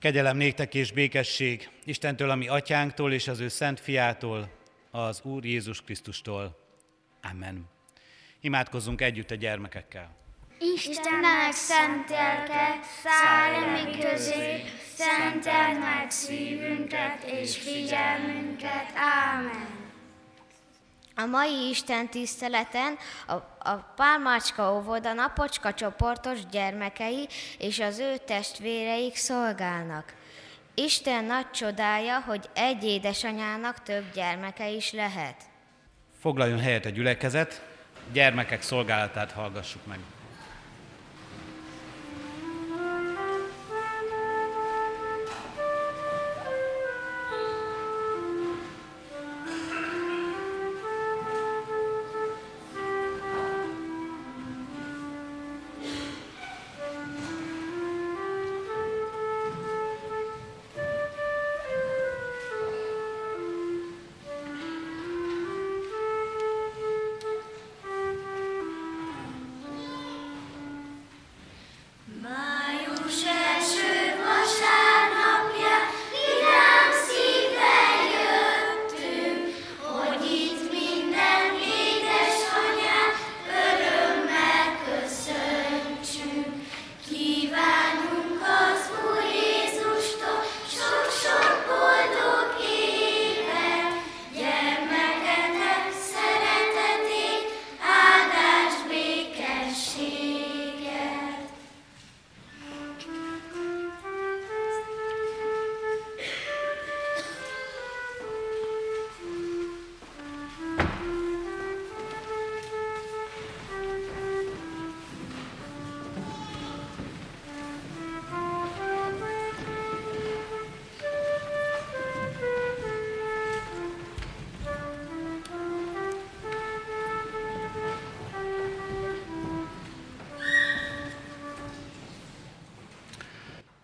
Kegyelem néktek és békesség Istentől, ami atyánktól és az ő szent fiától, az Úr Jézus Krisztustól. Amen. Imádkozzunk együtt a gyermekekkel. Istennek szent lelke, szállj mi közé, szenteld meg szívünket és figyelmünket. Ámen. A mai Isten tiszteleten a, a Pálmácska óvoda napocska csoportos gyermekei és az ő testvéreik szolgálnak. Isten nagy csodája, hogy egy édesanyának több gyermeke is lehet. Foglaljon helyet a gyülekezet, gyermekek szolgálatát hallgassuk meg.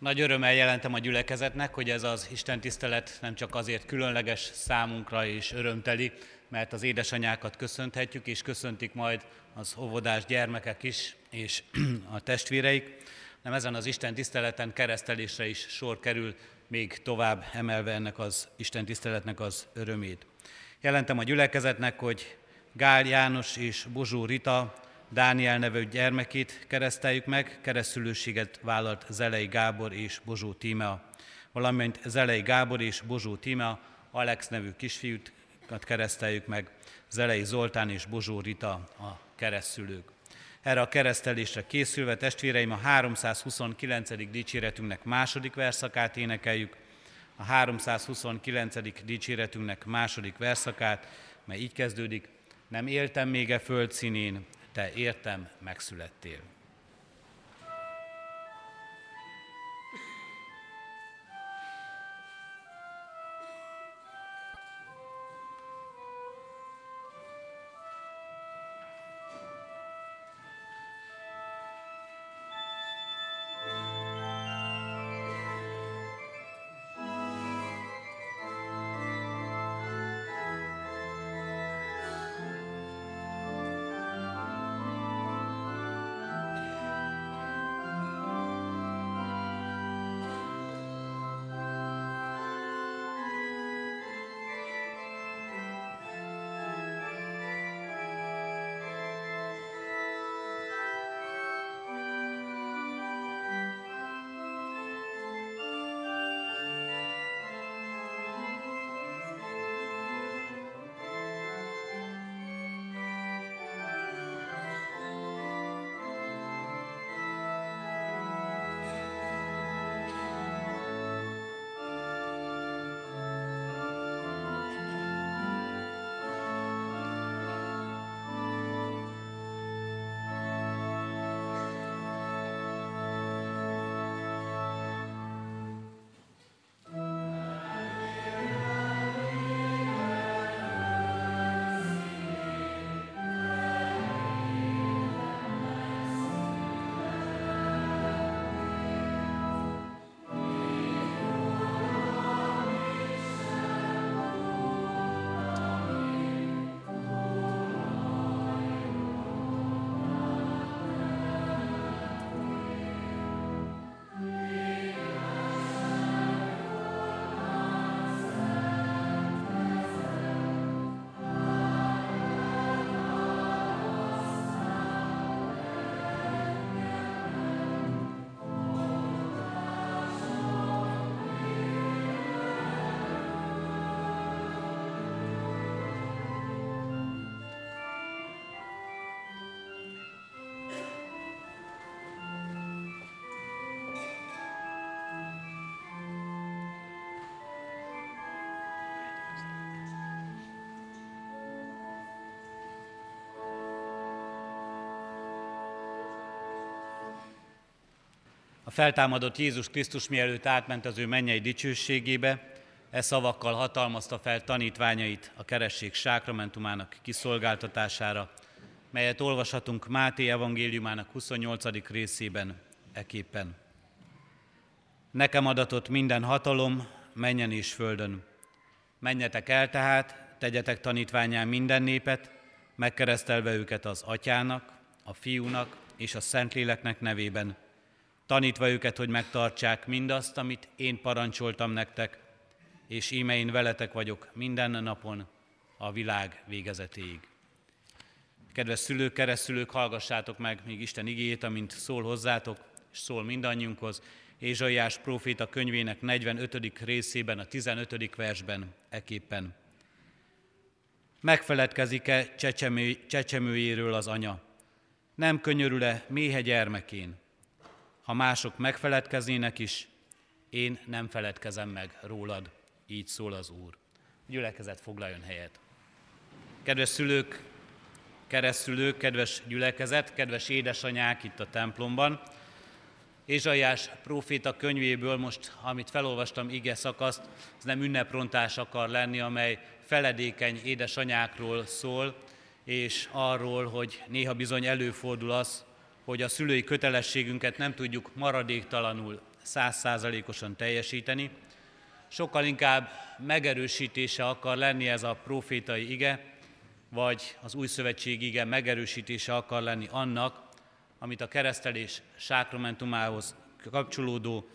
Nagy örömmel jelentem a gyülekezetnek, hogy ez az Isten tisztelet nem csak azért különleges számunkra és örömteli, mert az édesanyákat köszönhetjük, és köszöntik majd az óvodás gyermekek is, és a testvéreik, nem ezen az Isten tiszteleten keresztelésre is sor kerül, még tovább emelve ennek az Isten tiszteletnek az örömét. Jelentem a gyülekezetnek, hogy Gál János és Bozsó Rita Dániel nevű gyermekét kereszteljük meg, keresztülőséget vállalt Zelei Gábor és Bozsó Tímea, valamint Zelei Gábor és Bozsó Tímea, Alex nevű kisfiút kereszteljük meg, Zelei Zoltán és Bozsó Rita a keresztülők. Erre a keresztelésre készülve testvéreim a 329. dicséretünknek második verszakát énekeljük, a 329. dicséretünknek második verszakát, mely így kezdődik, nem éltem még e föld színén, te értem megszülettél. Feltámadott Jézus Krisztus mielőtt átment az ő mennyei dicsőségébe, e szavakkal hatalmazta fel tanítványait a keresség sákramentumának kiszolgáltatására, melyet olvashatunk Máté evangéliumának 28. részében eképpen. Nekem adatott minden hatalom, menjen és földön. Menjetek el tehát, tegyetek tanítványán minden népet, megkeresztelve őket az atyának, a fiúnak és a szentléleknek nevében, tanítva őket, hogy megtartsák mindazt, amit én parancsoltam nektek, és íme én veletek vagyok minden napon a világ végezetéig. Kedves szülők, keresztülők, hallgassátok meg még Isten igéjét, amint szól hozzátok, és szól mindannyiunkhoz. Ézsaiás próféta könyvének 45. részében, a 15. versben eképpen. Megfeledkezik-e csecsemő, csecsemőjéről az anya? Nem könyörül-e méhe gyermekén? Ha mások megfeledkeznének is, én nem feledkezem meg rólad, így szól az Úr. Gyülekezet foglaljon helyet. Kedves szülők, keresztülők, kedves gyülekezet, kedves édesanyák itt a templomban, Ézsaiás próféta könyvéből most, amit felolvastam, ige szakaszt, ez nem ünneprontás akar lenni, amely feledékeny édesanyákról szól, és arról, hogy néha bizony előfordul az, hogy a szülői kötelességünket nem tudjuk maradéktalanul, százszázalékosan teljesíteni. Sokkal inkább megerősítése akar lenni ez a profétai ige, vagy az új szövetség ige megerősítése akar lenni annak, amit a keresztelés sákramentumához kapcsolódó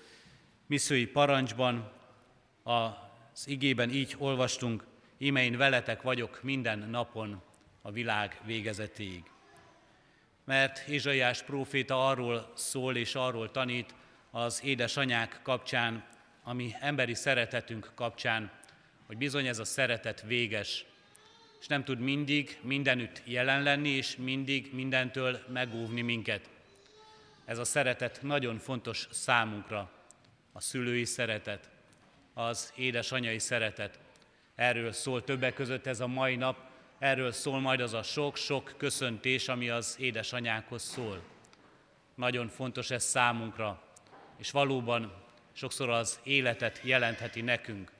misszői parancsban, az igében így olvastunk, íme én veletek vagyok minden napon a világ végezetéig. Mert Ézsaiás próféta arról szól és arról tanít az édesanyák kapcsán, ami emberi szeretetünk kapcsán, hogy bizony ez a szeretet véges, és nem tud mindig mindenütt jelen lenni, és mindig mindentől megóvni minket. Ez a szeretet nagyon fontos számunkra, a szülői szeretet, az édesanyai szeretet. Erről szól többek között ez a mai nap, erről szól majd az a sok-sok köszöntés, ami az édesanyákhoz szól. Nagyon fontos ez számunkra, és valóban sokszor az életet jelentheti nekünk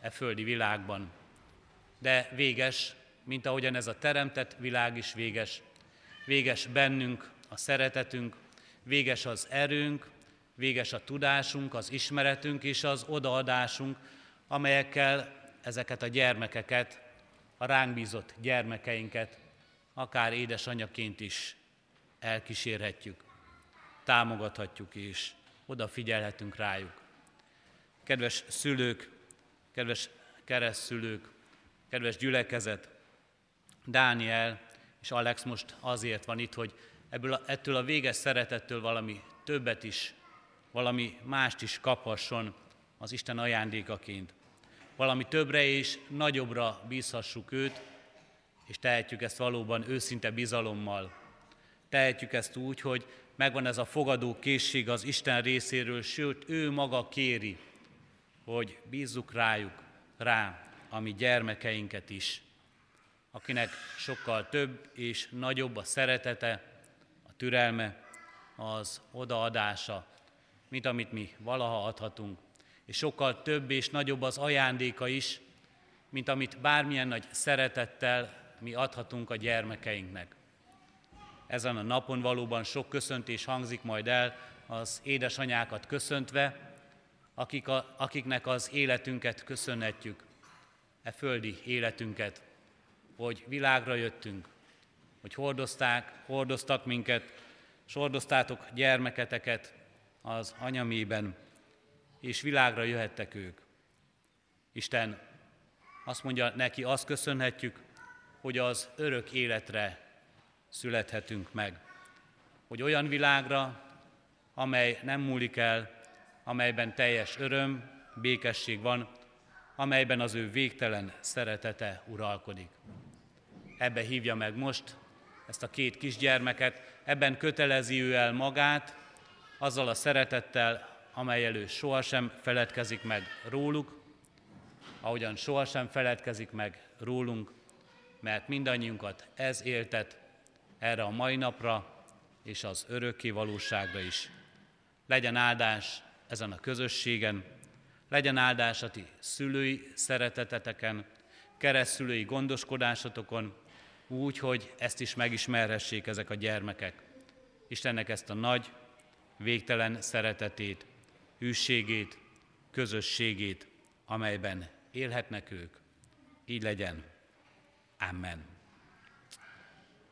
e földi világban de véges, mint ahogyan ez a teremtett világ is véges. Véges bennünk a szeretetünk, véges az erőnk, véges a tudásunk, az ismeretünk és az odaadásunk, amelyekkel ezeket a gyermekeket, a ránk bízott gyermekeinket, akár édesanyaként is elkísérhetjük, támogathatjuk és odafigyelhetünk rájuk. Kedves szülők, kedves keresztszülők, Kedves gyülekezet, Dániel és Alex most azért van itt, hogy ebből a, ettől a véges szeretettől valami többet is, valami mást is kaphasson az Isten ajándékaként. Valami többre és nagyobbra bízhassuk őt, és tehetjük ezt valóban őszinte bizalommal. Tehetjük ezt úgy, hogy megvan ez a fogadó készség az Isten részéről, sőt, ő maga kéri, hogy bízzuk rájuk, rá, a mi gyermekeinket is, akinek sokkal több és nagyobb a szeretete, a türelme, az odaadása, mint amit mi valaha adhatunk. És sokkal több és nagyobb az ajándéka is, mint amit bármilyen nagy szeretettel mi adhatunk a gyermekeinknek. Ezen a napon valóban sok köszöntés hangzik majd el az édesanyákat köszöntve, akik a, akiknek az életünket köszönhetjük, e földi életünket, hogy világra jöttünk, hogy hordozták, hordoztak minket, és hordoztátok gyermeketeket az anyamében, és világra jöhettek ők. Isten azt mondja neki, azt köszönhetjük, hogy az örök életre születhetünk meg. Hogy olyan világra, amely nem múlik el, amelyben teljes öröm, békesség van, amelyben az ő végtelen szeretete uralkodik. Ebbe hívja meg most ezt a két kisgyermeket, ebben kötelezi ő el magát, azzal a szeretettel, amely elő sohasem feledkezik meg róluk, ahogyan sohasem feledkezik meg rólunk, mert mindannyiunkat ez éltet erre a mai napra és az örökké valóságra is. Legyen áldás ezen a közösségen, legyen áldás a ti szülői szereteteteken, keresztülői gondoskodásotokon, úgy, hogy ezt is megismerhessék ezek a gyermekek. Istennek ezt a nagy, végtelen szeretetét, hűségét, közösségét, amelyben élhetnek ők. Így legyen. Amen.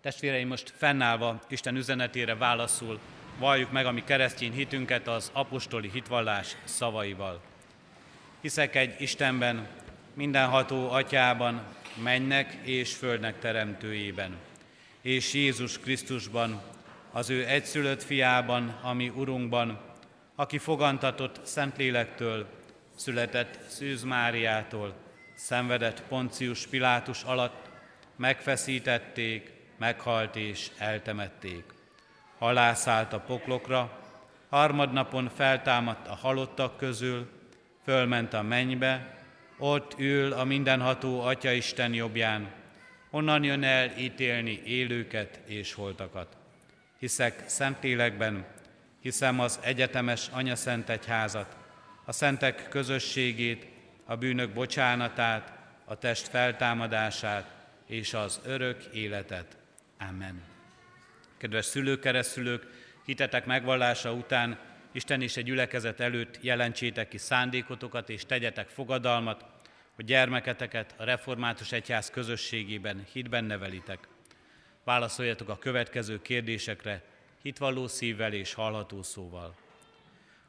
Testvéreim, most fennállva Isten üzenetére válaszul, valljuk meg a mi keresztény hitünket az apostoli hitvallás szavaival. Hiszek egy Istenben, mindenható atyában, mennek és földnek teremtőjében, és Jézus Krisztusban, az ő egyszülött fiában, ami Urunkban, aki fogantatott Szentlélektől, született Szűz Máriától, szenvedett Poncius Pilátus alatt, megfeszítették, meghalt és eltemették. Halászállt a poklokra, harmadnapon feltámadt a halottak közül, fölment a mennybe, ott ül a mindenható Atya Isten jobbján, onnan jön el ítélni élőket és holtakat. Hiszek Szentlélekben, hiszem az egyetemes Anya Szent Egyházat, a szentek közösségét, a bűnök bocsánatát, a test feltámadását és az örök életet. Amen. Kedves szülők, keresztülők, hitetek megvallása után Isten is egy gyülekezet előtt jelentsétek ki szándékotokat és tegyetek fogadalmat, hogy gyermeketeket a református egyház közösségében hitben nevelitek. Válaszoljatok a következő kérdésekre hitvalló szívvel és hallható szóval.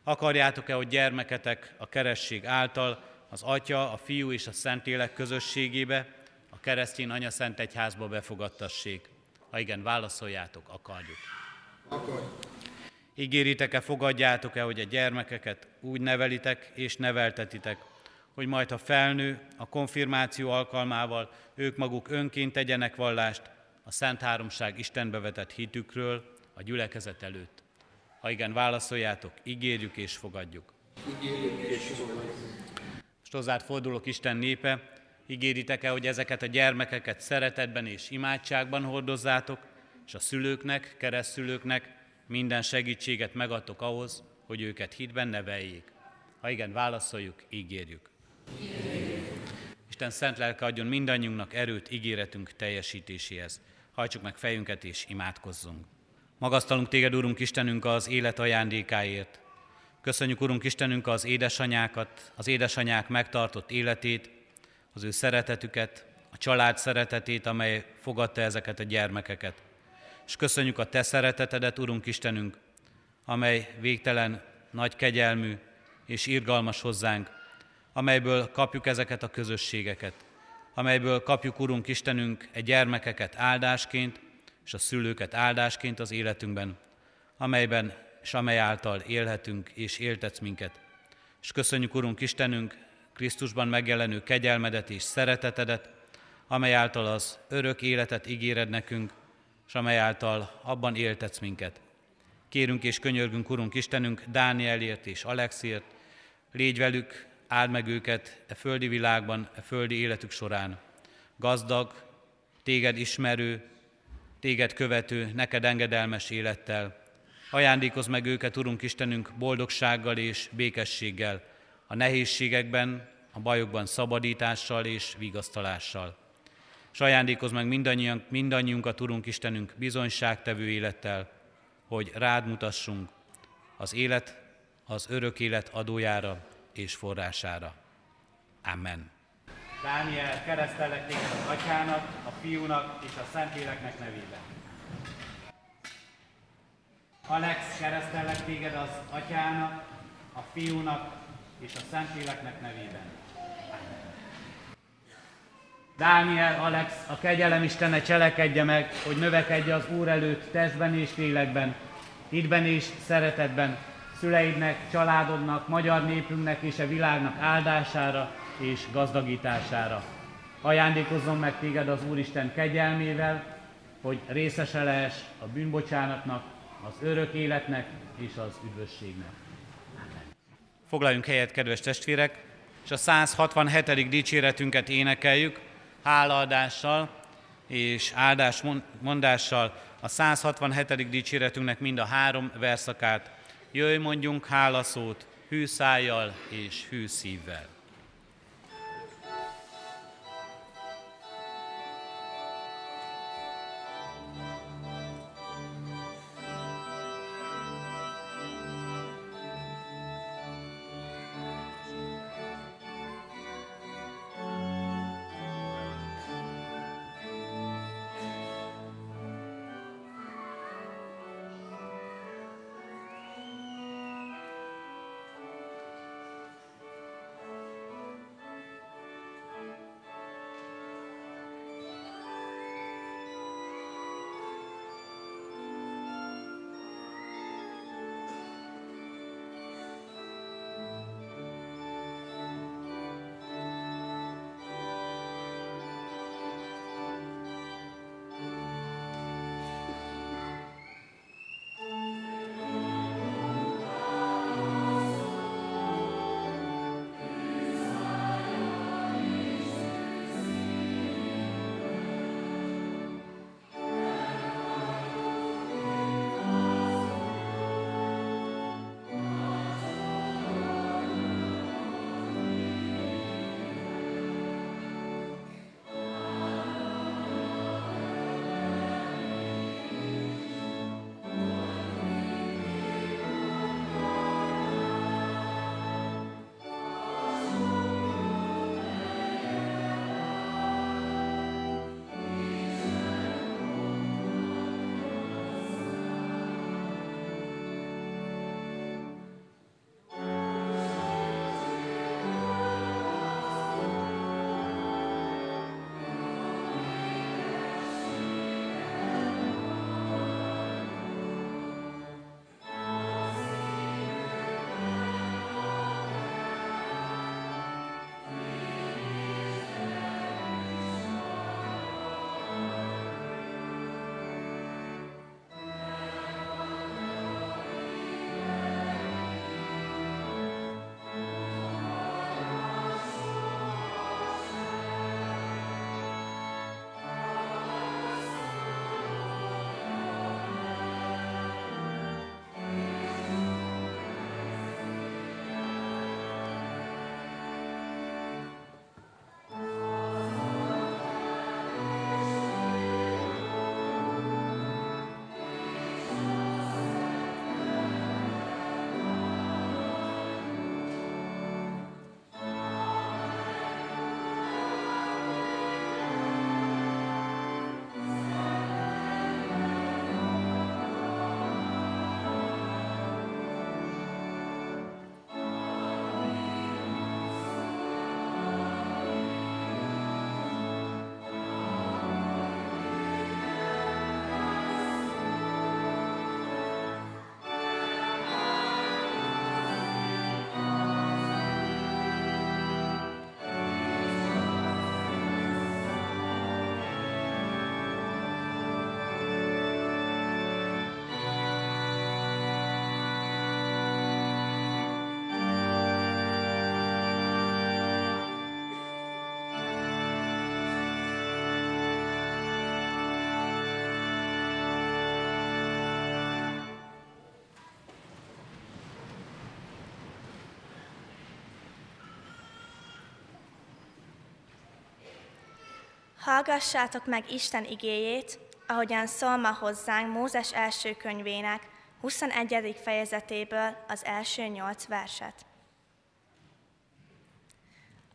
Akarjátok-e, hogy gyermeketek a keresség által az Atya, a Fiú és a Szentlélek közösségébe, a keresztény Anya Szent Egyházba befogadtassék? Ha igen, válaszoljátok, akarjuk. Akarjuk. Ígéritek-e, fogadjátok-e, hogy a gyermekeket úgy nevelitek és neveltetitek, hogy majd ha felnő, a konfirmáció alkalmával ők maguk önként tegyenek vallást a Szent Háromság Istenbe vetett hitükről a gyülekezet előtt. Ha igen, válaszoljátok, ígérjük és fogadjuk. Ígérjük és fogadjuk. Most hozzád fordulok Isten népe, ígéritek-e, hogy ezeket a gyermekeket szeretetben és imádságban hordozzátok, és a szülőknek, keresztülőknek minden segítséget megadtok ahhoz, hogy őket hitben neveljék. Ha igen, válaszoljuk, ígérjük. Isten szent lelke adjon mindannyiunknak erőt ígéretünk teljesítéséhez. Hajtsuk meg fejünket és imádkozzunk. Magasztalunk téged, Urunk Istenünk, az élet ajándékáért. Köszönjük, Urunk Istenünk, az édesanyákat, az édesanyák megtartott életét, az ő szeretetüket, a család szeretetét, amely fogadta ezeket a gyermekeket. És köszönjük a Te szeretetedet, Urunk Istenünk, amely végtelen, nagy kegyelmű és irgalmas hozzánk, amelyből kapjuk ezeket a közösségeket, amelyből kapjuk, Urunk Istenünk, egy gyermekeket áldásként, és a szülőket áldásként az életünkben, amelyben és amely által élhetünk és éltetsz minket. És köszönjük, Urunk Istenünk, Krisztusban megjelenő kegyelmedet és szeretetedet, amely által az örök életet ígéred nekünk, és amely által abban éltetsz minket. Kérünk és könyörgünk, Urunk Istenünk, Dánielért és Alexért, légy velük, áld meg őket e földi világban, e földi életük során. Gazdag, téged ismerő, téged követő, neked engedelmes élettel. Ajándékozz meg őket, Urunk Istenünk, boldogsággal és békességgel, a nehézségekben, a bajokban szabadítással és vigasztalással. És ajándékozz meg mindannyiunk, mindannyiunkat, Urunk Istenünk, bizonyságtevő élettel, hogy rád mutassunk az élet, az örök élet adójára és forrására. Amen. Dániel, keresztellek téged az Atyának, a Fiúnak és a Szentléleknek nevében. Alex, keresztellek téged az Atyának, a Fiúnak és a Szentléleknek nevében. Dániel, Alex, a kegyelem Istene cselekedje meg, hogy növekedje az Úr előtt testben és lélekben, hitben és szeretetben, szüleidnek, családodnak, magyar népünknek és a világnak áldására és gazdagítására. Ajándékozzon meg téged az Úristen kegyelmével, hogy részese lehess a bűnbocsánatnak, az örök életnek és az üdvösségnek. Foglaljunk helyet, kedves testvérek, és a 167. dicséretünket énekeljük, hálaadással és áldásmondással a 167. dicséretünknek mind a három verszakát jöjj mondjunk hálaszót, hű szájjal és hű szívvel. Hallgassátok meg Isten igéjét, ahogyan szól ma hozzánk Mózes első könyvének 21. fejezetéből az első nyolc verset.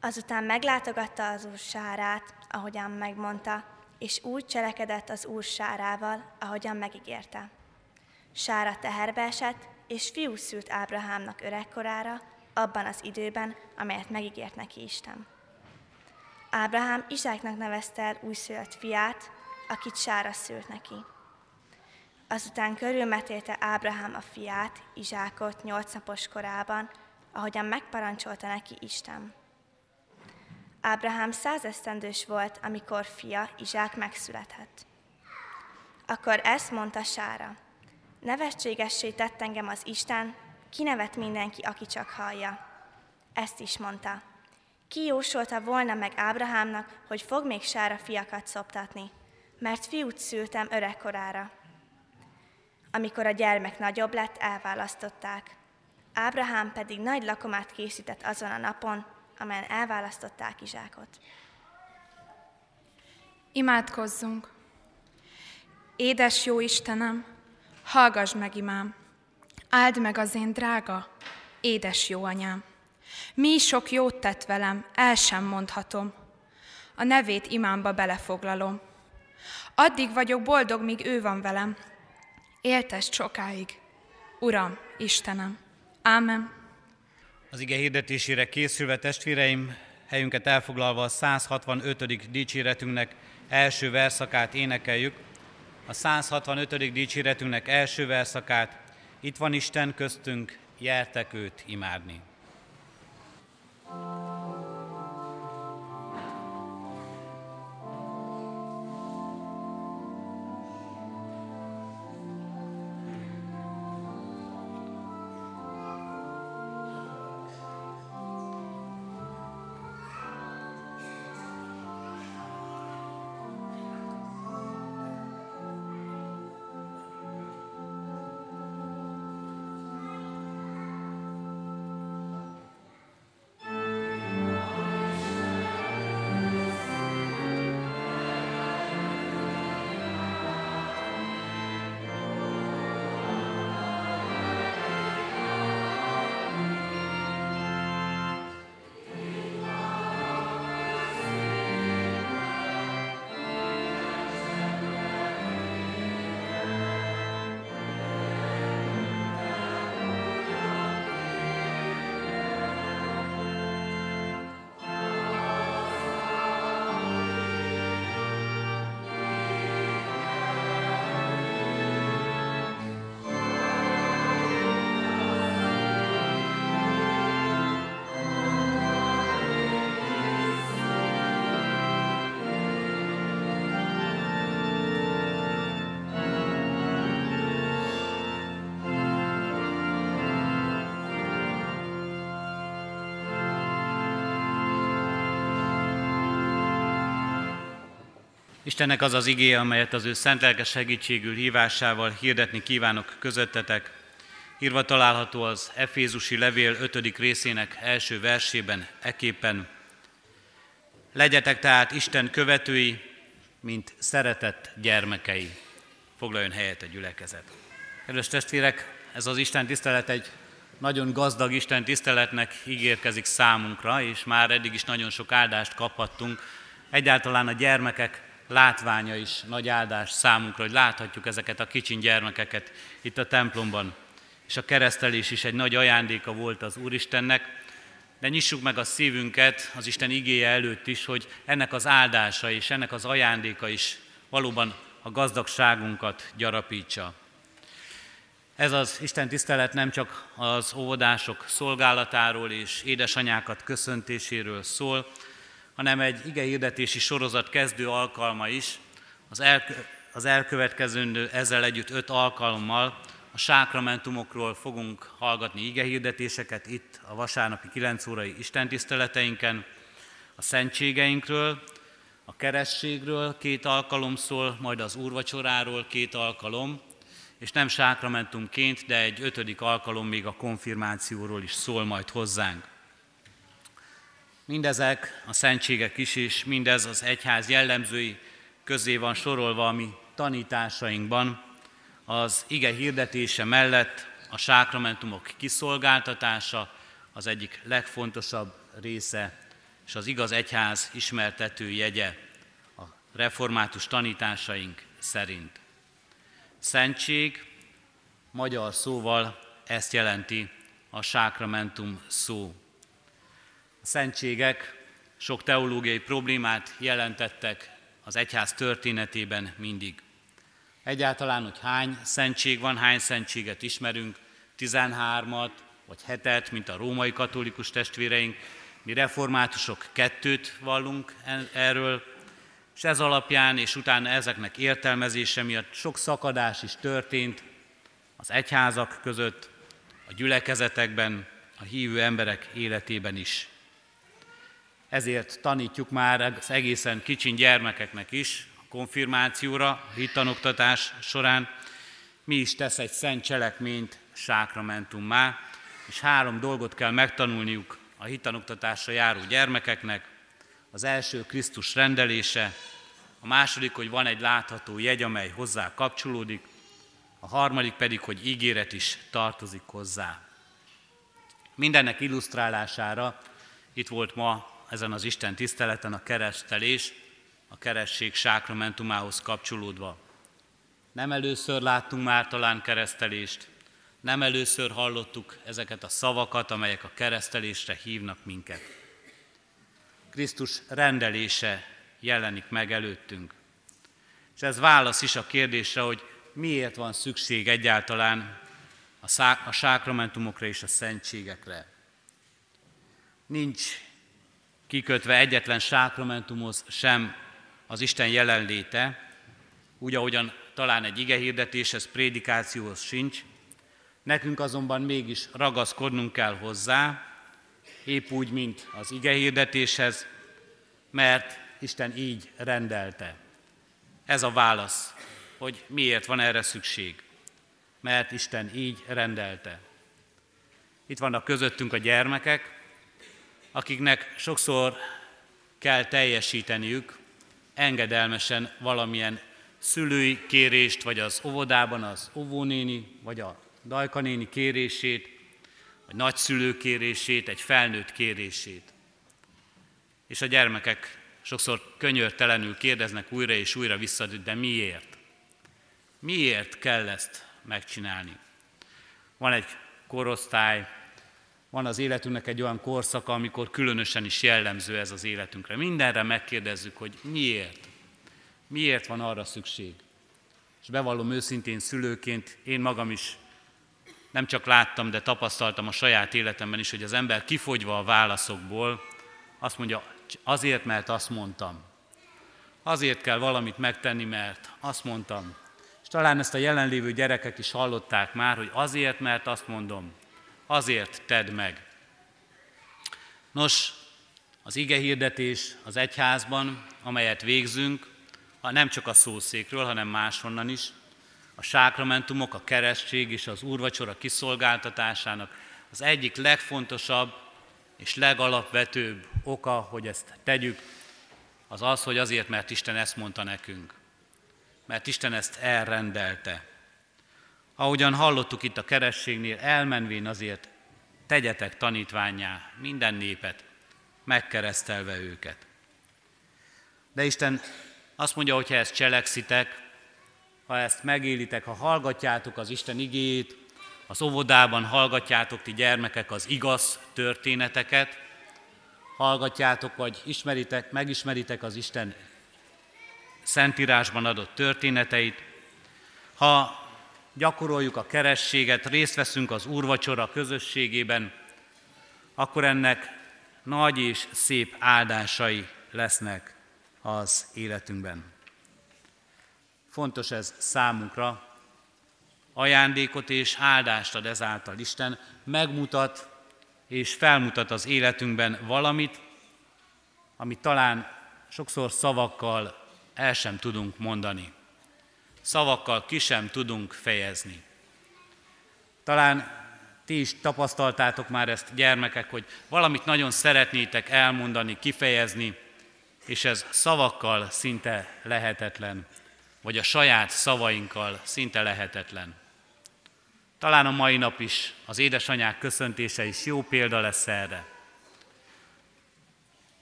Azután meglátogatta az úr sárát, ahogyan megmondta, és úgy cselekedett az úr sárával, ahogyan megígérte. Sára teherbe esett, és fiú szült Ábrahámnak öregkorára, abban az időben, amelyet megígért neki Isten. Ábrahám Izsáknak nevezte el újszülött fiát, akit Sára szült neki. Azután körülmetélte Ábrahám a fiát, Izsákot nyolc napos korában, ahogyan megparancsolta neki Isten. Ábrahám százesztendős volt, amikor fia, Izsák megszületett. Akkor ezt mondta Sára, nevetségessé tett engem az Isten, kinevet mindenki, aki csak hallja. Ezt is mondta, ki jósolta volna meg Ábrahámnak, hogy fog még sára fiakat szoptatni, mert fiút szültem öregkorára. Amikor a gyermek nagyobb lett, elválasztották. Ábrahám pedig nagy lakomát készített azon a napon, amelyen elválasztották Izsákot. Imádkozzunk! Édes jó Istenem, hallgass meg imám, áld meg az én drága, édes jó anyám. Mi sok jót tett velem, el sem mondhatom. A nevét imámba belefoglalom. Addig vagyok boldog, míg ő van velem. Éltest sokáig. Uram, Istenem. Ámen. Az ige hirdetésére készülve testvéreim, helyünket elfoglalva a 165. dicséretünknek első verszakát énekeljük. A 165. dicséretünknek első verszakát, itt van Isten köztünk, jertek őt imádni. Música Istennek az az igéje, amelyet az ő szent lelke segítségül hívásával hirdetni kívánok közöttetek. Írva található az Efézusi levél 5. részének első versében, eképpen. Legyetek tehát Isten követői, mint szeretett gyermekei. Foglaljon helyet a gyülekezet. Kedves testvérek, ez az Isten tisztelet egy nagyon gazdag Isten tiszteletnek ígérkezik számunkra, és már eddig is nagyon sok áldást kaphattunk. Egyáltalán a gyermekek látványa is nagy áldás számunkra, hogy láthatjuk ezeket a kicsin gyermekeket itt a templomban. És a keresztelés is egy nagy ajándéka volt az Úristennek, de nyissuk meg a szívünket az Isten igéje előtt is, hogy ennek az áldása és ennek az ajándéka is valóban a gazdagságunkat gyarapítsa. Ez az Isten tisztelet nem csak az óvodások szolgálatáról és édesanyákat köszöntéséről szól, hanem egy igehirdetési sorozat kezdő alkalma is. Az, el, az elkövetkező ezzel együtt öt alkalommal a sákramentumokról fogunk hallgatni igehirdetéseket itt a vasárnapi 9 órai istentiszteleteinken, a szentségeinkről, a kerességről két alkalom szól, majd az úrvacsoráról két alkalom, és nem sákramentumként, de egy ötödik alkalom még a konfirmációról is szól majd hozzánk. Mindezek a szentségek is, és mindez az egyház jellemzői közé van sorolva a mi tanításainkban, az ige hirdetése mellett a sákramentumok kiszolgáltatása az egyik legfontosabb része, és az igaz egyház ismertető jegye a református tanításaink szerint. Szentség magyar szóval ezt jelenti a sákramentum szó. A szentségek sok teológiai problémát jelentettek az egyház történetében mindig. Egyáltalán, hogy hány szentség van, hány szentséget ismerünk, 13-at vagy 7-et, mint a római katolikus testvéreink, mi reformátusok kettőt vallunk erről, és ez alapján és utána ezeknek értelmezése miatt sok szakadás is történt az egyházak között, a gyülekezetekben, a hívő emberek életében is. Ezért tanítjuk már az egészen kicsin gyermekeknek is a konfirmációra, a hittanoktatás során, mi is tesz egy szent cselekményt sákramentummá, és három dolgot kell megtanulniuk a hitanoktatásra járó gyermekeknek. Az első Krisztus rendelése, a második, hogy van egy látható jegy, amely hozzá kapcsolódik, a harmadik pedig, hogy ígéret is tartozik hozzá. Mindennek illusztrálására itt volt ma ezen az Isten tiszteleten a keresztelés, a keresség sákramentumához kapcsolódva. Nem először láttunk már talán keresztelést, nem először hallottuk ezeket a szavakat, amelyek a keresztelésre hívnak minket. Krisztus rendelése jelenik meg előttünk. És ez válasz is a kérdésre, hogy miért van szükség egyáltalán a, szá- a sákramentumokra és a szentségekre. Nincs kikötve egyetlen sákramentumhoz sem az Isten jelenléte, úgy, ahogyan talán egy igehirdetéshez, prédikációhoz sincs, nekünk azonban mégis ragaszkodnunk kell hozzá, épp úgy, mint az igehirdetéshez, mert Isten így rendelte. Ez a válasz, hogy miért van erre szükség. Mert Isten így rendelte. Itt vannak közöttünk a gyermekek, akiknek sokszor kell teljesíteniük engedelmesen valamilyen szülői kérést, vagy az óvodában az óvónéni, vagy a dajkanéni kérését, vagy nagyszülő kérését, egy felnőtt kérését. És a gyermekek sokszor könyörtelenül kérdeznek újra és újra vissza, de miért? Miért kell ezt megcsinálni? Van egy korosztály, van az életünknek egy olyan korszaka, amikor különösen is jellemző ez az életünkre. Mindenre megkérdezzük, hogy miért? Miért van arra szükség? És bevallom őszintén szülőként, én magam is nem csak láttam, de tapasztaltam a saját életemben is, hogy az ember kifogyva a válaszokból azt mondja, azért, mert azt mondtam. Azért kell valamit megtenni, mert azt mondtam. És talán ezt a jelenlévő gyerekek is hallották már, hogy azért, mert azt mondom. Azért tedd meg. Nos, az ige hirdetés az egyházban, amelyet végzünk, nem csak a szószékről, hanem máshonnan is, a sákramentumok, a keresztség és az úrvacsora kiszolgáltatásának az egyik legfontosabb és legalapvetőbb oka, hogy ezt tegyük, az az, hogy azért, mert Isten ezt mondta nekünk. Mert Isten ezt elrendelte. Ahogyan hallottuk itt a kerességnél, elmenvén azért tegyetek tanítványá minden népet, megkeresztelve őket. De Isten azt mondja, hogy ha ezt cselekszitek, ha ezt megélitek, ha hallgatjátok az Isten igéjét, az óvodában hallgatjátok ti gyermekek az igaz történeteket, hallgatjátok, vagy ismeritek, megismeritek az Isten szentírásban adott történeteit, ha gyakoroljuk a kerességet, részt veszünk az úrvacsora közösségében, akkor ennek nagy és szép áldásai lesznek az életünkben. Fontos ez számunkra, ajándékot és áldást ad ezáltal Isten, megmutat és felmutat az életünkben valamit, amit talán sokszor szavakkal el sem tudunk mondani. Szavakkal ki sem tudunk fejezni. Talán ti is tapasztaltátok már ezt, gyermekek, hogy valamit nagyon szeretnétek elmondani, kifejezni, és ez szavakkal szinte lehetetlen, vagy a saját szavainkkal szinte lehetetlen. Talán a mai nap is az édesanyák köszöntése is jó példa lesz erre.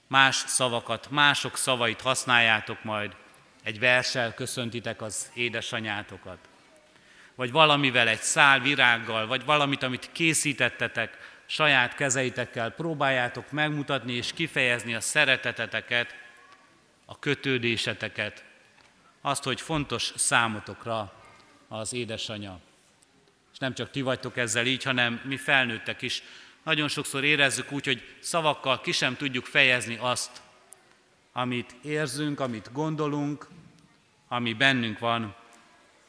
Más szavakat, mások szavait használjátok majd, egy versel köszöntitek az édesanyátokat. Vagy valamivel, egy szál virággal, vagy valamit, amit készítettetek saját kezeitekkel, próbáljátok megmutatni és kifejezni a szereteteteket, a kötődéseteket, azt, hogy fontos számotokra az édesanya. És nem csak ti vagytok ezzel így, hanem mi felnőttek is. Nagyon sokszor érezzük úgy, hogy szavakkal ki sem tudjuk fejezni azt, amit érzünk, amit gondolunk, ami bennünk van,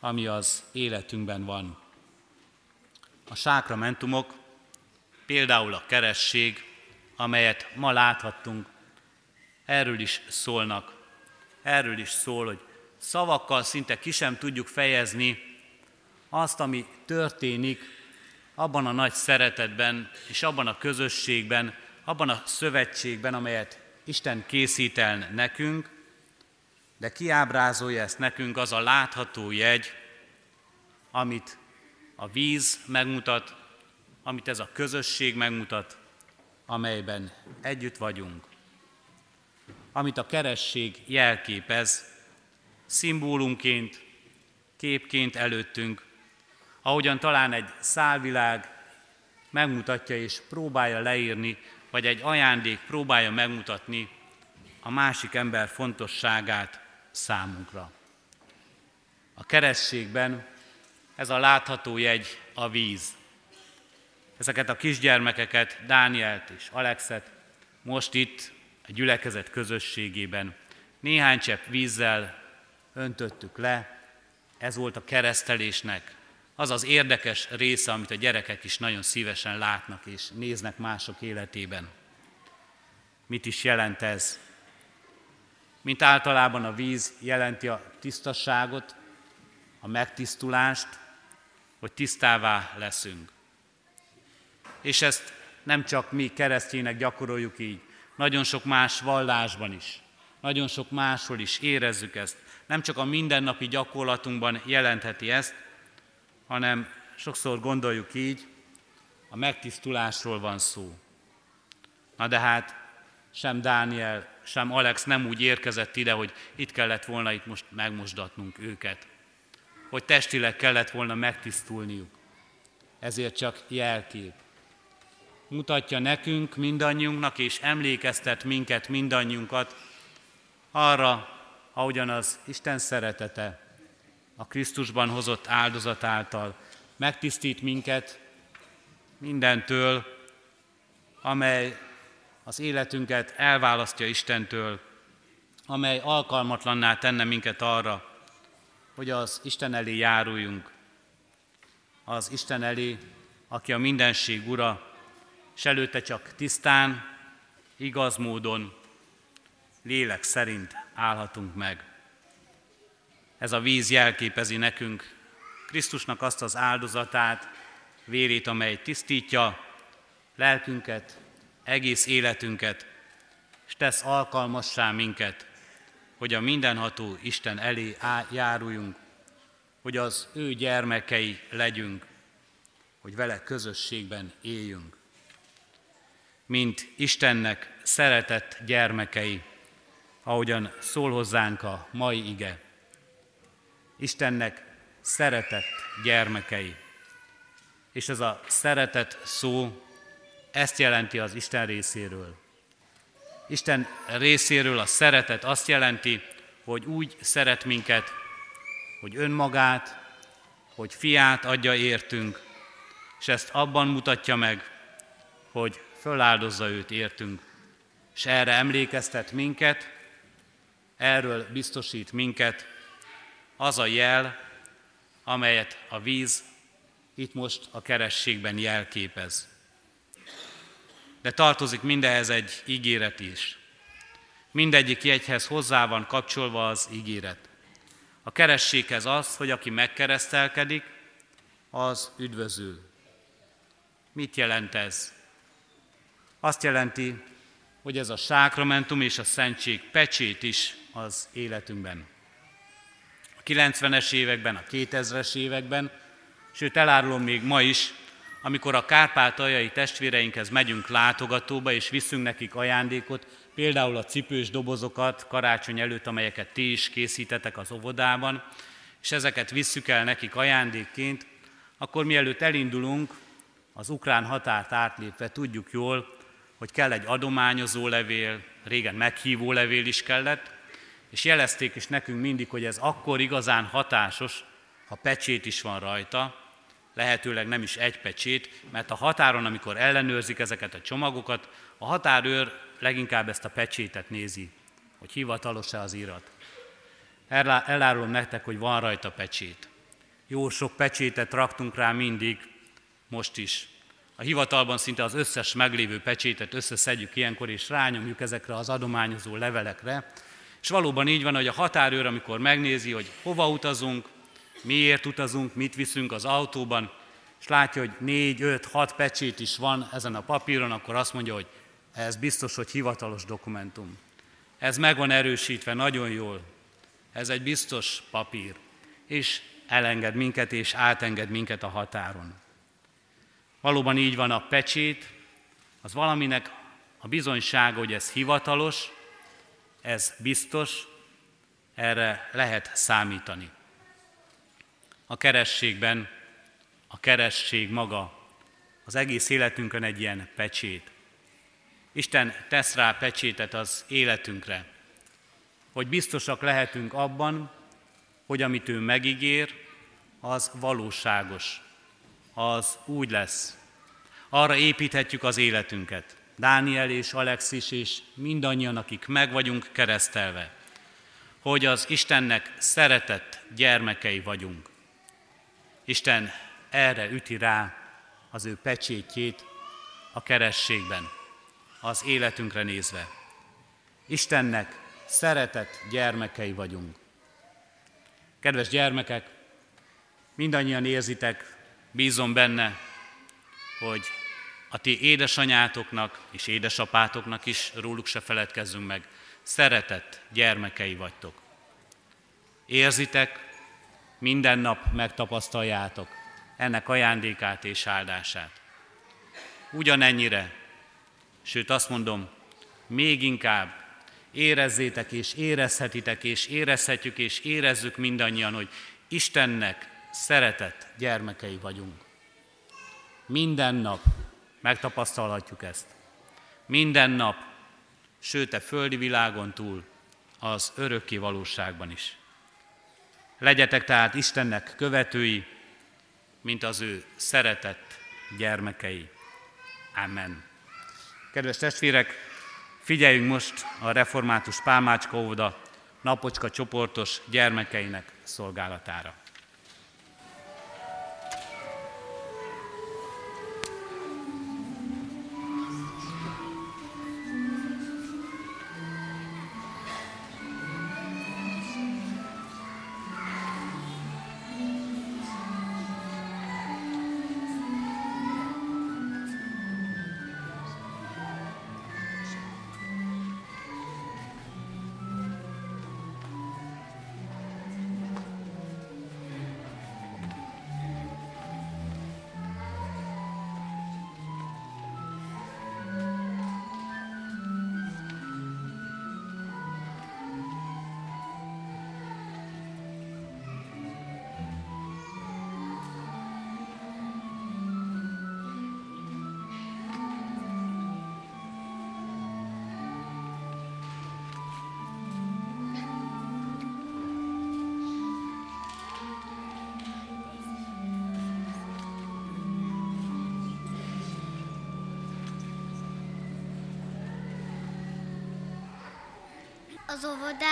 ami az életünkben van. A sákramentumok, például a keresség, amelyet ma láthattunk, erről is szólnak. Erről is szól, hogy szavakkal szinte ki sem tudjuk fejezni azt, ami történik abban a nagy szeretetben és abban a közösségben, abban a szövetségben, amelyet Isten készít el nekünk, de kiábrázolja ezt nekünk az a látható jegy, amit a víz megmutat, amit ez a közösség megmutat, amelyben együtt vagyunk, amit a keresség jelképez, szimbólumként, képként előttünk, ahogyan talán egy szálvilág megmutatja és próbálja leírni, vagy egy ajándék próbálja megmutatni a másik ember fontosságát számunkra. A kerességben ez a látható jegy a víz. Ezeket a kisgyermekeket, Dánielt és Alexet most itt a gyülekezet közösségében néhány csepp vízzel öntöttük le, ez volt a keresztelésnek az az érdekes része, amit a gyerekek is nagyon szívesen látnak és néznek mások életében. Mit is jelent ez? Mint általában a víz jelenti a tisztasságot, a megtisztulást, hogy tisztává leszünk. És ezt nem csak mi keresztjének gyakoroljuk így, nagyon sok más vallásban is, nagyon sok máshol is érezzük ezt. Nem csak a mindennapi gyakorlatunkban jelentheti ezt, hanem sokszor gondoljuk így, a megtisztulásról van szó. Na de hát sem Dániel, sem Alex nem úgy érkezett ide, hogy itt kellett volna itt most megmosdatnunk őket. Hogy testileg kellett volna megtisztulniuk. Ezért csak jelkép. Mutatja nekünk, mindannyiunknak, és emlékeztet minket, mindannyiunkat arra, ahogyan az Isten szeretete, a Krisztusban hozott áldozat által megtisztít minket mindentől, amely az életünket elválasztja Istentől, amely alkalmatlanná tenne minket arra, hogy az Isten elé járuljunk, az Isten elé, aki a mindenség ura, és előtte csak tisztán, igaz módon, lélek szerint állhatunk meg. Ez a víz jelképezi nekünk Krisztusnak azt az áldozatát, vérét, amely tisztítja lelkünket, egész életünket, és tesz alkalmassá minket, hogy a mindenható Isten elé járuljunk, hogy az ő gyermekei legyünk, hogy vele közösségben éljünk. Mint Istennek szeretett gyermekei, ahogyan szól hozzánk a mai ige. Istennek szeretett gyermekei. És ez a szeretet szó ezt jelenti az Isten részéről. Isten részéről a szeretet azt jelenti, hogy úgy szeret minket, hogy önmagát, hogy fiát adja értünk, és ezt abban mutatja meg, hogy föláldozza őt értünk, és erre emlékeztet minket, erről biztosít minket, az a jel, amelyet a víz itt most a kerességben jelképez. De tartozik mindehez egy ígéret is. Mindegyik jegyhez hozzá van kapcsolva az ígéret. A kerességhez az, hogy aki megkeresztelkedik, az üdvözül. Mit jelent ez? Azt jelenti, hogy ez a sákramentum és a szentség pecsét is az életünkben a 90-es években, a 2000-es években, sőt elárulom még ma is, amikor a kárpátaljai testvéreinkhez megyünk látogatóba, és viszünk nekik ajándékot, például a cipős dobozokat karácsony előtt, amelyeket ti is készítetek az óvodában, és ezeket visszük el nekik ajándékként, akkor mielőtt elindulunk, az ukrán határt átlépve tudjuk jól, hogy kell egy adományozó levél, régen meghívó levél is kellett, és jelezték is nekünk mindig, hogy ez akkor igazán hatásos, ha pecsét is van rajta, lehetőleg nem is egy pecsét, mert a határon, amikor ellenőrzik ezeket a csomagokat, a határőr leginkább ezt a pecsétet nézi, hogy hivatalos-e az irat. Elárulom nektek, hogy van rajta pecsét. Jó sok pecsétet raktunk rá mindig, most is. A hivatalban szinte az összes meglévő pecsétet összeszedjük ilyenkor, és rányomjuk ezekre az adományozó levelekre, és valóban így van, hogy a határőr, amikor megnézi, hogy hova utazunk, miért utazunk, mit viszünk az autóban, és látja, hogy négy, öt, hat pecsét is van ezen a papíron, akkor azt mondja, hogy ez biztos, hogy hivatalos dokumentum. Ez meg van erősítve nagyon jól. Ez egy biztos papír. És elenged minket, és átenged minket a határon. Valóban így van a pecsét, az valaminek a bizonysága, hogy ez hivatalos, ez biztos, erre lehet számítani. A kerességben a keresség maga az egész életünkön egy ilyen pecsét. Isten tesz rá pecsétet az életünkre, hogy biztosak lehetünk abban, hogy amit ő megígér, az valóságos, az úgy lesz. Arra építhetjük az életünket. Dániel és Alexis és mindannyian, akik meg vagyunk keresztelve, hogy az Istennek szeretett gyermekei vagyunk. Isten erre üti rá az ő pecsétjét a kerességben, az életünkre nézve. Istennek szeretett gyermekei vagyunk. Kedves gyermekek, mindannyian érzitek, bízom benne, hogy a ti édesanyátoknak és édesapátoknak is róluk se feledkezzünk meg, szeretett gyermekei vagytok. Érzitek, minden nap megtapasztaljátok ennek ajándékát és áldását. Ugyanennyire, sőt azt mondom, még inkább érezzétek és érezhetitek és érezhetjük és érezzük mindannyian, hogy Istennek szeretett gyermekei vagyunk. Minden nap megtapasztalhatjuk ezt. Minden nap, sőt a földi világon túl, az örökké valóságban is. Legyetek tehát Istennek követői, mint az ő szeretett gyermekei. Amen. Kedves testvérek, figyeljünk most a református Pálmácska óvoda napocska csoportos gyermekeinek szolgálatára.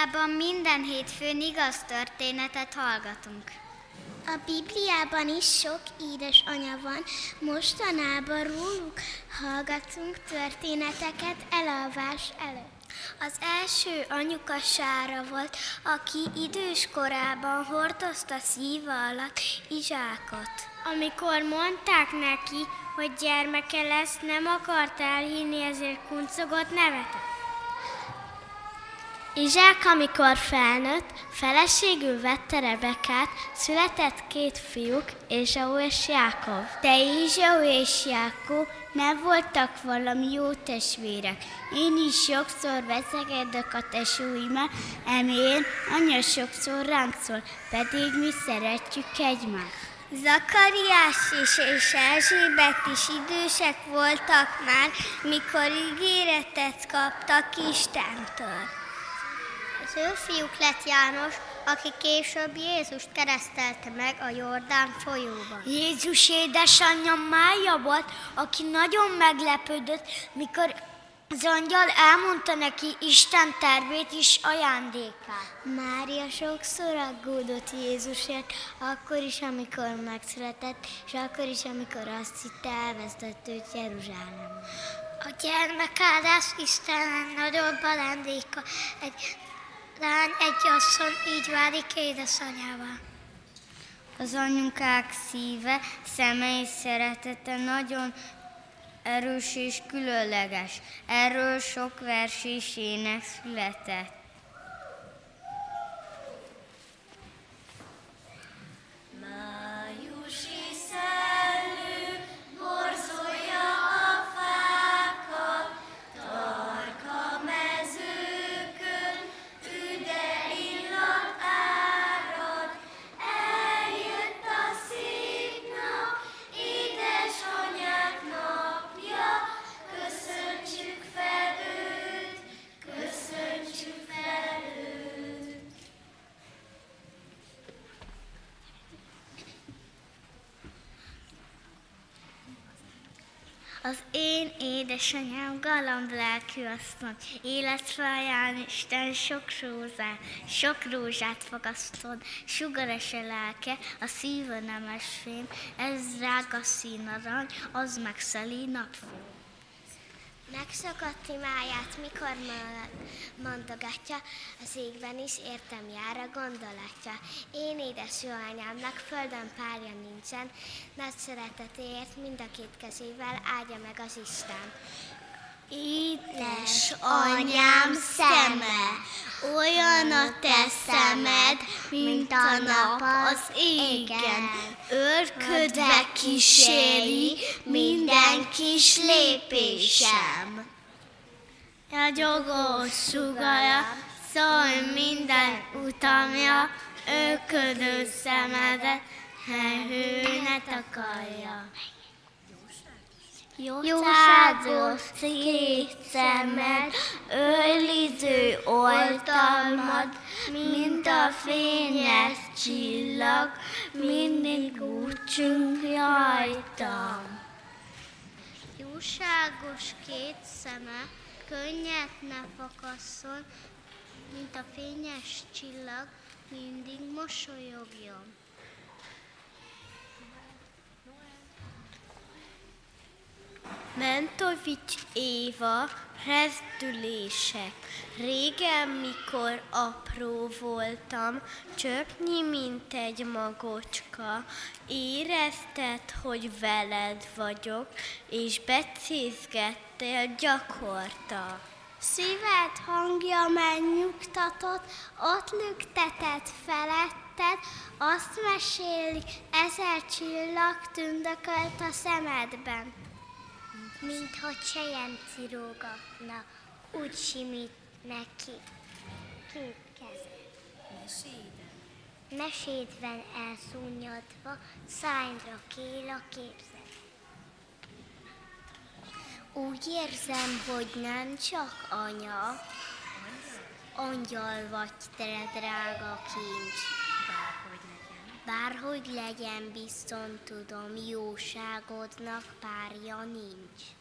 Óvodában minden hétfőn igaz történetet hallgatunk. A Bibliában is sok édes anya van, mostanában róluk hallgatunk történeteket elalvás előtt. Az első anyuka Sára volt, aki idős korában hordozta szíva alatt Izsákot. Amikor mondták neki, hogy gyermeke lesz, nem akart elhinni, ezért kuncogott nevetett. Izsák, amikor felnőtt, feleségül vette Rebekát, született két fiúk, Ézsau és Jákov. De Ézsau és Jákov nem voltak valami jó testvérek. Én is sokszor veszekedek a tesóimmel, emén anya sokszor ránk szól, pedig mi szeretjük egymást. Zakariás is és Erzsébet is idősek voltak már, mikor ígéretet kaptak Istentől. Fiúk lett János, aki később Jézust keresztelte meg a Jordán folyóban. Jézus édesanyja Mája volt, aki nagyon meglepődött, mikor az angyal elmondta neki Isten tervét és ajándékát. Mária sokszor aggódott Jézusért, akkor is, amikor megszületett, és akkor is, amikor azt hitte, elvesztett őt Jeruzsálem. A gyermekáldás Isten nagyobb ajándéka. Egy lány, egy asszony így válik édesanyjával. Az anyukák szíve, szeme és szeretete nagyon erős és különleges. Erről sok vers és ének született. Édesanyám galamb lelkű asszony, életfáján Isten sok rózát, sok rózsát fogasztod, sugaras a lelke, a szíve nemes fém, ez drága színarany, az meg szelí napfény. Megszakadt imáját, mikor mondogatja, az égben is értem jár a gondolatja. Én édes anyámnak földön párja nincsen, nagy szeretetéért mind a két kezével áldja meg az Isten. Édes anyám szeme, olyan a te szemed, mint a nap az égen. Örködve kíséri minden kis lépésem. Ragyogó sugaja, szól minden utamja, őködő szemedet, hő ne takarja. Jóságos szép szemed, öliző oltalmad, mint a fényes csillag, mindig útsünk rajtam. Jóságos két szeme, könnyet ne fakasszon, mint a fényes csillag, mindig mosolyogjon. Mentovics Éva, rezdülések. Régen, mikor apró voltam, csöpnyi, mint egy magocska, érezted, hogy veled vagyok, és becézgettél gyakorta. Szíved hangja megnyugtatott, ott lüktetett feletted, azt mesélik, ezer csillag tündökölt a szemedben mintha csejem cirógatna, úgy simít neki. Két keze. Mesédben elszúnyadva, szányra kél a képzet. Úgy érzem, hogy nem csak anya, angyal vagy te, drága kincs. Bárhogy legyen, bizton tudom, jóságodnak párja nincs.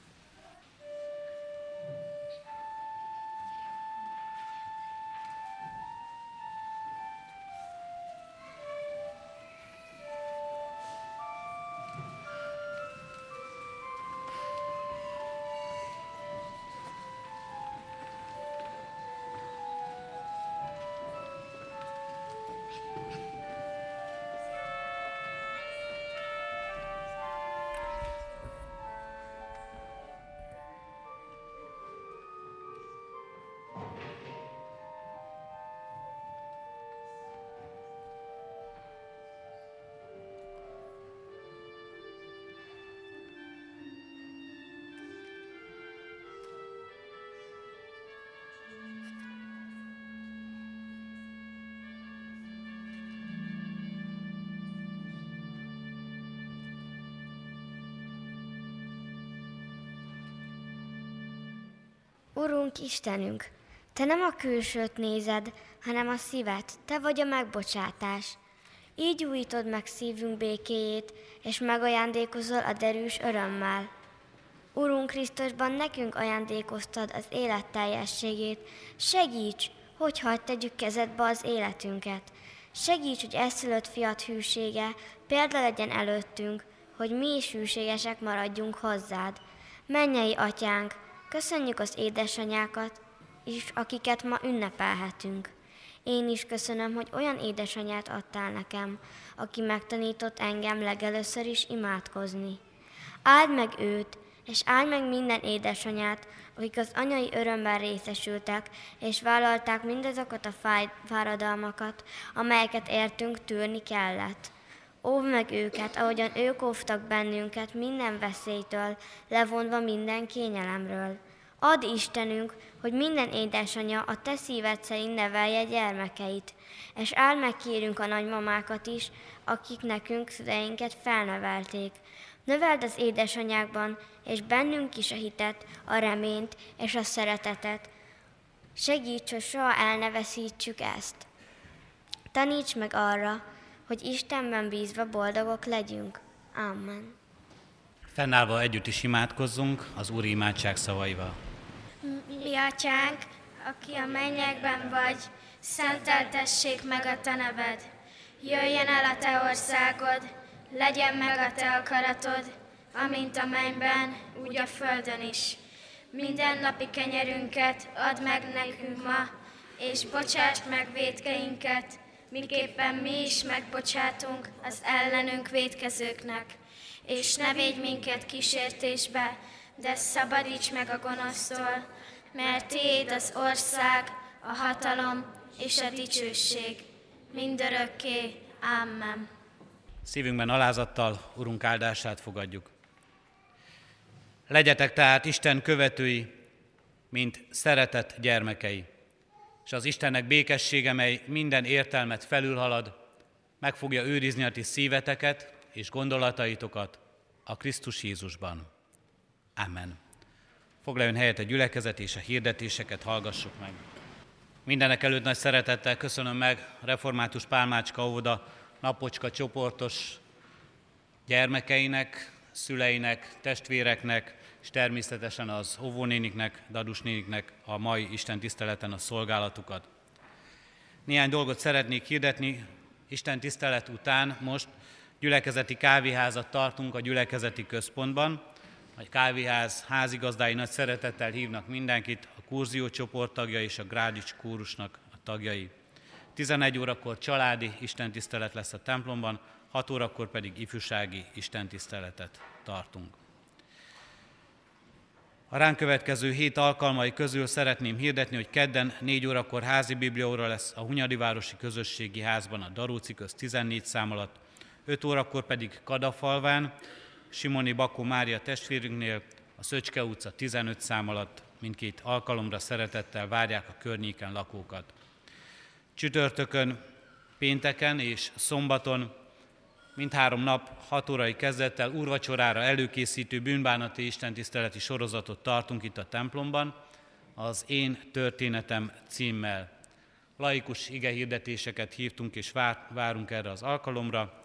Urunk Istenünk, Te nem a külsőt nézed, hanem a szívet, Te vagy a megbocsátás. Így újítod meg szívünk békéjét, és megajándékozol a derűs örömmel. Urunk Krisztusban nekünk ajándékoztad az élet teljességét. Segíts, hogy hagyd tegyük kezedbe az életünket. Segíts, hogy eszülött fiat hűsége példa legyen előttünk, hogy mi is hűségesek maradjunk hozzád. Mennyei atyánk, Köszönjük az édesanyákat is, akiket ma ünnepelhetünk. Én is köszönöm, hogy olyan édesanyát adtál nekem, aki megtanított engem legelőször is imádkozni. Áld meg őt, és áld meg minden édesanyát, akik az anyai örömben részesültek, és vállalták mindazokat a fáradalmakat, amelyeket értünk tűrni kellett. Óvd meg őket, ahogyan ők óvtak bennünket minden veszélytől, levonva minden kényelemről. Add Istenünk, hogy minden édesanyja a te szíved szerint nevelje gyermekeit, és áld meg kérünk a nagymamákat is, akik nekünk szüleinket felnevelték. Növeld az édesanyákban, és bennünk is a hitet, a reményt és a szeretetet. Segíts, hogy soha el ne veszítsük ezt. Taníts meg arra, hogy Istenben bízva boldogok legyünk. Amen. Fennállva együtt is imádkozzunk az Úri imádság szavaival. Mi atyánk, aki a mennyekben vagy, szenteltessék meg a te neved. Jöjjön el a te országod, legyen meg a te akaratod, amint a mennyben, úgy a földön is. Minden napi kenyerünket add meg nekünk ma, és bocsásd meg védkeinket, miképpen mi is megbocsátunk az ellenünk védkezőknek. És ne védj minket kísértésbe, de szabadíts meg a gonosztól, mert Tiéd az ország, a hatalom és a dicsőség, mindörökké. Amen. Szívünkben alázattal Urunk áldását fogadjuk. Legyetek tehát Isten követői, mint szeretett gyermekei, és az Istennek békessége, mely minden értelmet felülhalad, meg fogja őrizni a ti szíveteket és gondolataitokat a Krisztus Jézusban. Amen. Foglaljon helyet a gyülekezet és a hirdetéseket hallgassuk meg. Mindenek előtt nagy szeretettel köszönöm meg Református Pálmácska óvoda napocska csoportos gyermekeinek, szüleinek, testvéreknek, és természetesen az óvónéniknek, dadusnéniknek a mai Isten tiszteleten a szolgálatukat. Néhány dolgot szeretnék hirdetni. Isten tisztelet után most gyülekezeti kávéházat tartunk a gyülekezeti központban. A kávéház házigazdái nagy szeretettel hívnak mindenkit, a kurzió csoport tagja és a Grádics kórusnak a tagjai. 11 órakor családi istentisztelet lesz a templomban, 6 órakor pedig ifjúsági istentiszteletet tartunk. A ránk következő hét alkalmai közül szeretném hirdetni, hogy kedden 4 órakor házi biblióra lesz a Hunyadi Városi Közösségi Házban a Daróci köz 14 szám alatt, 5 órakor pedig Kadafalván, Simoni Bakó Mária testvérünknél, a Szöcske utca 15 szám alatt mindkét alkalomra szeretettel várják a környéken lakókat. Csütörtökön, pénteken és szombaton mindhárom nap 6 órai kezdettel úrvacsorára előkészítő bűnbánati istentiszteleti sorozatot tartunk itt a templomban, az Én történetem címmel. Laikus igehirdetéseket hívtunk és várunk erre az alkalomra.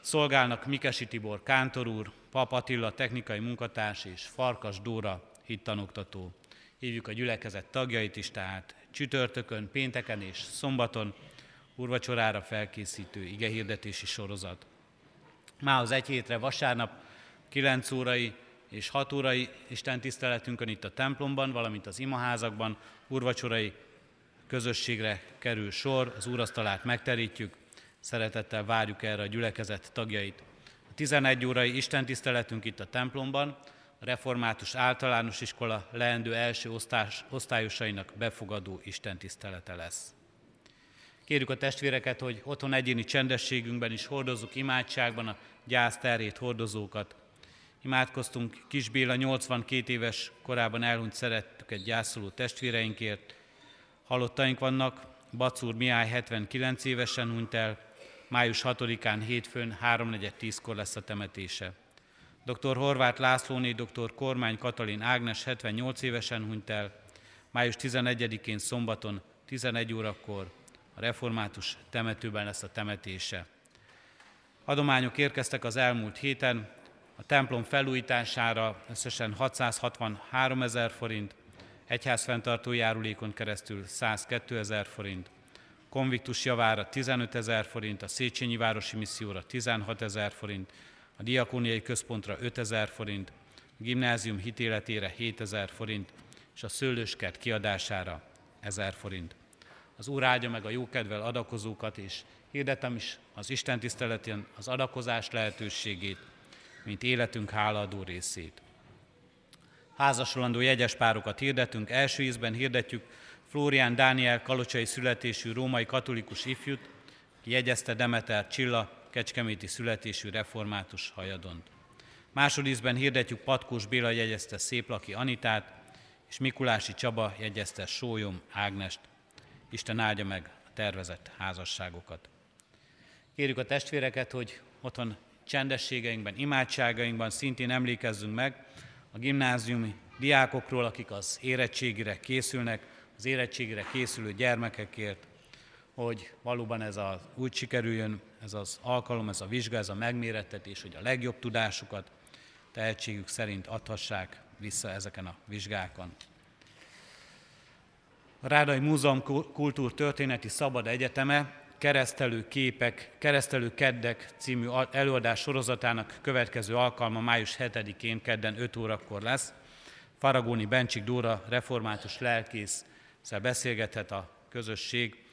Szolgálnak Mikesi Tibor Kántor úr, Pap Attila technikai munkatárs és Farkas Dóra hittanoktató. Hívjuk a gyülekezet tagjait is, tehát csütörtökön, pénteken és szombaton urvacsorára felkészítő igehirdetési sorozat. Már az egy hétre vasárnap 9 órai és 6 órai Isten tiszteletünkön itt a templomban, valamint az imaházakban urvacsorai közösségre kerül sor, az úrasztalát megterítjük, szeretettel várjuk erre a gyülekezet tagjait. A 11 órai Isten tiszteletünk itt a templomban, a Református Általános Iskola leendő első osztás, osztályosainak befogadó istentisztelete lesz. Kérjük a testvéreket, hogy otthon egyéni csendességünkben is hordozzuk imádságban a gyász terét hordozókat. Imádkoztunk Kis Béla 82 éves korában elhunyt szerettüket gyászoló testvéreinkért. Halottaink vannak, Bacúr Miály 79 évesen hunyt el, május 6-án hétfőn 3.4.10-kor lesz a temetése. Dr. Horváth Lászlóné, dr. Kormány Katalin Ágnes 78 évesen hunyt el, május 11-én szombaton 11 órakor a református temetőben lesz a temetése. Adományok érkeztek az elmúlt héten, a templom felújítására összesen 663 ezer forint, egyházfenntartó járulékon keresztül 102 ezer forint, konviktus javára 15 ezer forint, a Széchenyi Városi Misszióra 16 ezer forint, a Diakóniai Központra 5 ezer forint, a gimnázium hitéletére 7 ezer forint, és a szőlőskert kiadására 1000 forint. Az Úr áldja meg a jókedvel adakozókat, és hirdetem is az Isten tiszteletén az adakozás lehetőségét, mint életünk hálaadó részét. Házasolandó jegyes párokat hirdetünk, első ízben hirdetjük Flórián Dániel kalocsai születésű római katolikus ifjút, ki jegyezte Demeter Csilla, kecskeméti születésű református hajadont. Másodízben hirdetjük Patkós Béla jegyezte Széplaki Anitát, és Mikulási Csaba jegyezte Sólyom Ágnest. Isten áldja meg a tervezett házasságokat. Kérjük a testvéreket, hogy otthon csendességeinkben, imádságainkban szintén emlékezzünk meg a gimnáziumi diákokról, akik az érettségire készülnek, az érettségire készülő gyermekekért, hogy valóban ez a, úgy sikerüljön, ez az alkalom, ez a vizsga, ez a megmérettetés, hogy a legjobb tudásukat, tehetségük szerint adhassák vissza ezeken a vizsgákon. A Rádai Múzeum Kultúrtörténeti Szabad Egyeteme Keresztelő képek, Keresztelő keddek című előadás sorozatának következő alkalma május 7-én kedden 5 órakor lesz. Faragóni Bencsik Dóra református lelkész beszélgethet a közösség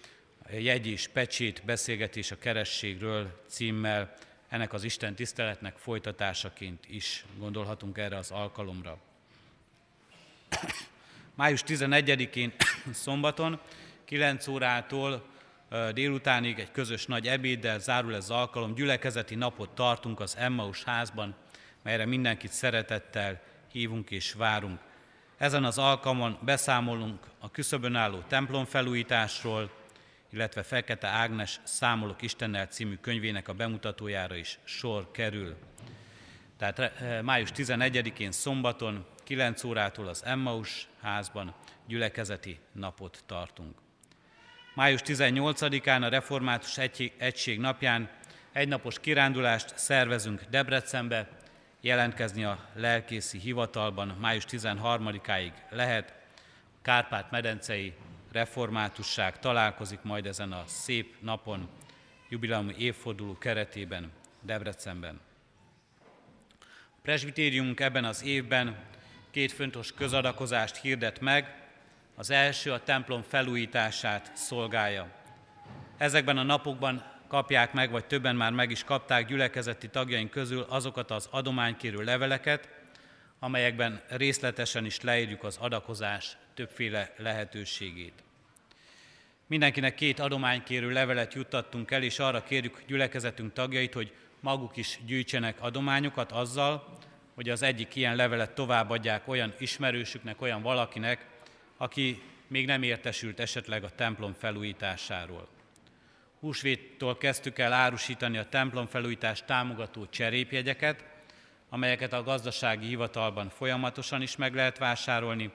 jegy és pecsét beszélgetés a kerességről címmel, ennek az Isten tiszteletnek folytatásaként is gondolhatunk erre az alkalomra. Május 11-én szombaton 9 órától délutánig egy közös nagy ebéddel zárul ez az alkalom. Gyülekezeti napot tartunk az Emmaus házban, melyre mindenkit szeretettel hívunk és várunk. Ezen az alkalmon beszámolunk a küszöbön álló templom felújításról, illetve Fekete Ágnes Számolok Istennel című könyvének a bemutatójára is sor kerül. Tehát eh, május 11-én szombaton 9 órától az Emmaus házban gyülekezeti napot tartunk. Május 18-án a Református Egység napján egynapos kirándulást szervezünk Debrecenbe, jelentkezni a lelkészi hivatalban május 13-áig lehet. Kárpát-medencei reformátusság találkozik majd ezen a szép napon, jubileumi évforduló keretében Debrecenben. A presbitériumunk ebben az évben két fontos közadakozást hirdet meg. Az első a templom felújítását szolgálja. Ezekben a napokban kapják meg, vagy többen már meg is kapták gyülekezeti tagjaink közül azokat az adománykérő leveleket, amelyekben részletesen is leírjuk az adakozás többféle lehetőségét. Mindenkinek két adománykérő levelet juttattunk el, és arra kérjük gyülekezetünk tagjait, hogy maguk is gyűjtsenek adományokat azzal, hogy az egyik ilyen levelet továbbadják olyan ismerősüknek, olyan valakinek, aki még nem értesült esetleg a templom felújításáról. Húsvéttól kezdtük el árusítani a templom felújítást támogató cserépjegyeket, amelyeket a gazdasági hivatalban folyamatosan is meg lehet vásárolni,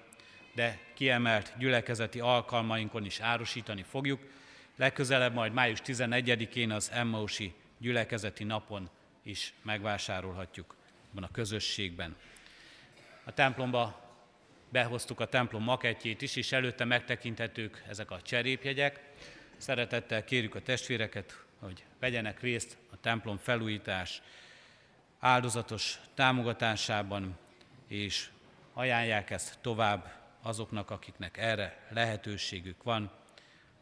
de kiemelt gyülekezeti alkalmainkon is árusítani fogjuk. Legközelebb majd május 11-én az Emmausi gyülekezeti napon is megvásárolhatjuk a közösségben. A templomba behoztuk a templom makettjét is, és előtte megtekinthetők ezek a cserépjegyek. Szeretettel kérjük a testvéreket, hogy vegyenek részt a templom felújítás áldozatos támogatásában, és ajánlják ezt tovább azoknak, akiknek erre lehetőségük van,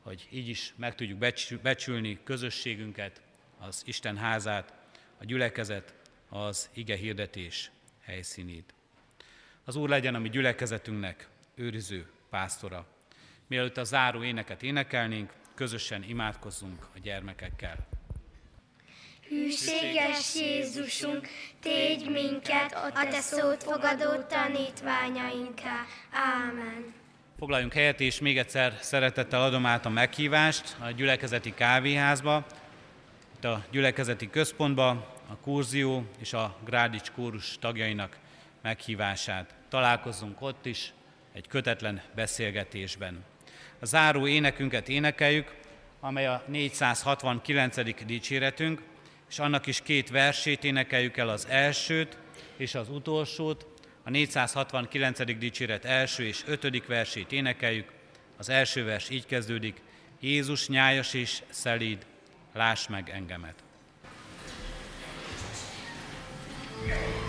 hogy így is meg tudjuk becsülni közösségünket, az Isten házát, a gyülekezet, az ige hirdetés helyszínét. Az Úr legyen a mi gyülekezetünknek őriző pásztora. Mielőtt a záró éneket énekelnénk, közösen imádkozzunk a gyermekekkel. Hűséges Jézusunk, tégy minket a Te szót fogadó tanítványainká. Ámen. Foglaljunk helyet, és még egyszer szeretettel adom át a meghívást a gyülekezeti kávéházba, itt a gyülekezeti központba, a kurzió és a Grádics kórus tagjainak meghívását. Találkozzunk ott is egy kötetlen beszélgetésben. A záró énekünket énekeljük, amely a 469. dicséretünk, és annak is két versét énekeljük el, az elsőt és az utolsót. A 469. dicséret első és ötödik versét énekeljük. Az első vers így kezdődik, Jézus nyájas és szelíd, láss meg engemet. Yeah.